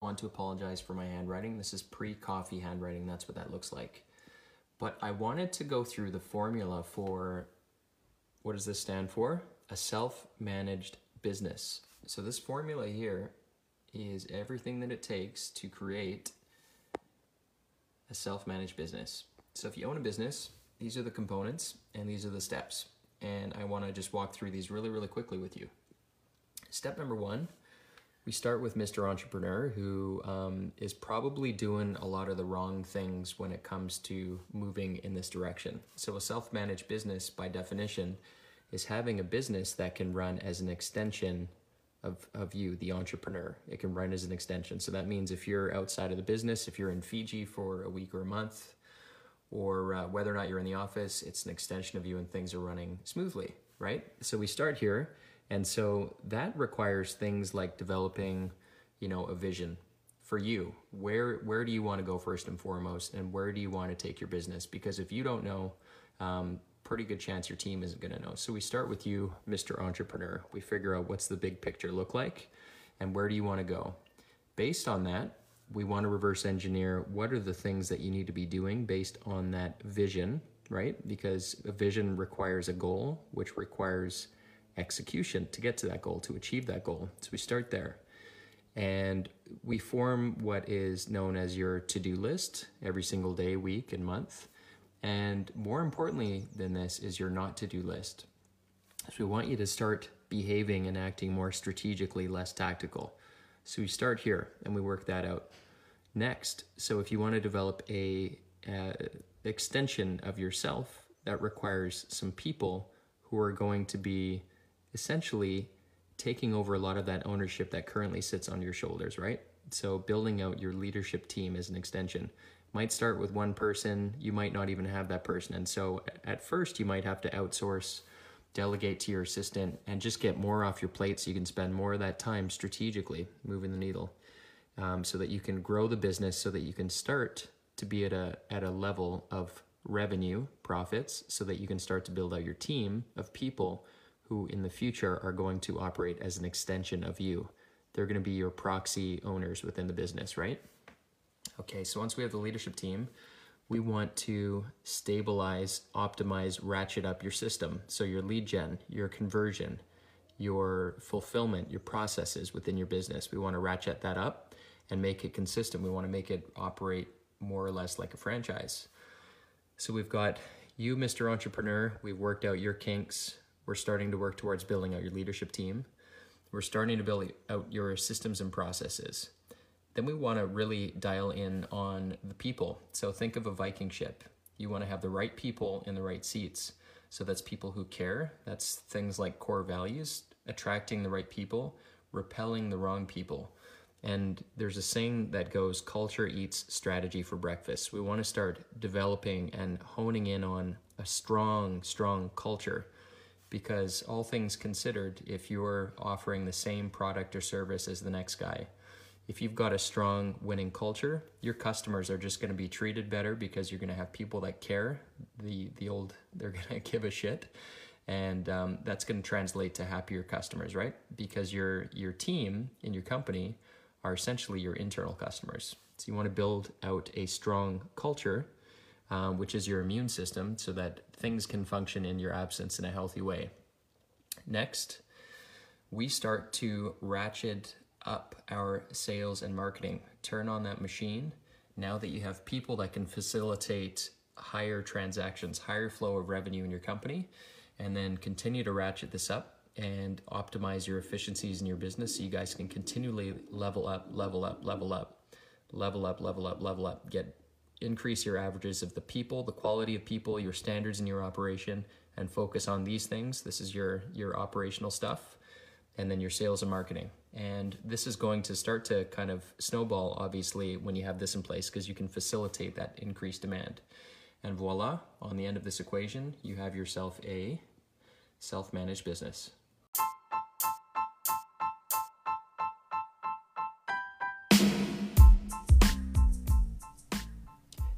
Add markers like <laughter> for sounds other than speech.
Want to apologize for my handwriting. This is pre coffee handwriting, that's what that looks like. But I wanted to go through the formula for what does this stand for? A self managed business. So, this formula here is everything that it takes to create a self managed business. So, if you own a business, these are the components and these are the steps. And I want to just walk through these really, really quickly with you. Step number one we start with Mr. Entrepreneur, who um, is probably doing a lot of the wrong things when it comes to moving in this direction. So, a self managed business, by definition, is having a business that can run as an extension of, of you, the entrepreneur. It can run as an extension. So, that means if you're outside of the business, if you're in Fiji for a week or a month, or uh, whether or not you're in the office, it's an extension of you and things are running smoothly, right? So, we start here and so that requires things like developing, you know, a vision for you. Where where do you want to go first and foremost, and where do you want to take your business? Because if you don't know, um, pretty good chance your team isn't going to know. So we start with you, Mr. Entrepreneur. We figure out what's the big picture look like, and where do you want to go. Based on that, we want to reverse engineer what are the things that you need to be doing based on that vision, right? Because a vision requires a goal, which requires execution to get to that goal, to achieve that goal. So we start there. And we form what is known as your to do list every single day, week, and month. And more importantly than this is your not to do list. So we want you to start behaving and acting more strategically, less tactical. So we start here and we work that out. Next, so if you want to develop a, a extension of yourself that requires some people who are going to be essentially taking over a lot of that ownership that currently sits on your shoulders, right? So building out your leadership team as an extension might start with one person, you might not even have that person. And so at first you might have to outsource, delegate to your assistant and just get more off your plate so you can spend more of that time strategically moving the needle. Um, so that you can grow the business so that you can start to be at a at a level of revenue profits so that you can start to build out your team of people who in the future are going to operate as an extension of you. They're going to be your proxy owners within the business, right? Okay, so once we have the leadership team, we want to stabilize, optimize, ratchet up your system. So your lead gen, your conversion, your fulfillment, your processes within your business. We want to ratchet that up and make it consistent. We want to make it operate more or less like a franchise. So we've got you, Mr. Entrepreneur. We've worked out your kinks. We're starting to work towards building out your leadership team. We're starting to build out your systems and processes. Then we want to really dial in on the people. So think of a Viking ship. You want to have the right people in the right seats. So that's people who care. That's things like core values, attracting the right people, repelling the wrong people. And there's a saying that goes culture eats strategy for breakfast. We want to start developing and honing in on a strong, strong culture because all things considered, if you're offering the same product or service as the next guy, if you've got a strong winning culture, your customers are just going to be treated better because you're going to have people that care. The the old <laughs> they're going to give a shit, and um, that's going to translate to happier customers, right? Because your your team in your company are essentially your internal customers. So you want to build out a strong culture um, which is your immune system, so that things can function in your absence in a healthy way. Next, we start to ratchet up our sales and marketing. Turn on that machine now that you have people that can facilitate higher transactions, higher flow of revenue in your company, and then continue to ratchet this up and optimize your efficiencies in your business so you guys can continually level up, level up, level up, level up, level up, level up, get increase your averages of the people, the quality of people, your standards in your operation, and focus on these things. This is your, your operational stuff. and then your sales and marketing. And this is going to start to kind of snowball, obviously, when you have this in place because you can facilitate that increased demand. And voila, on the end of this equation, you have yourself a self managed business.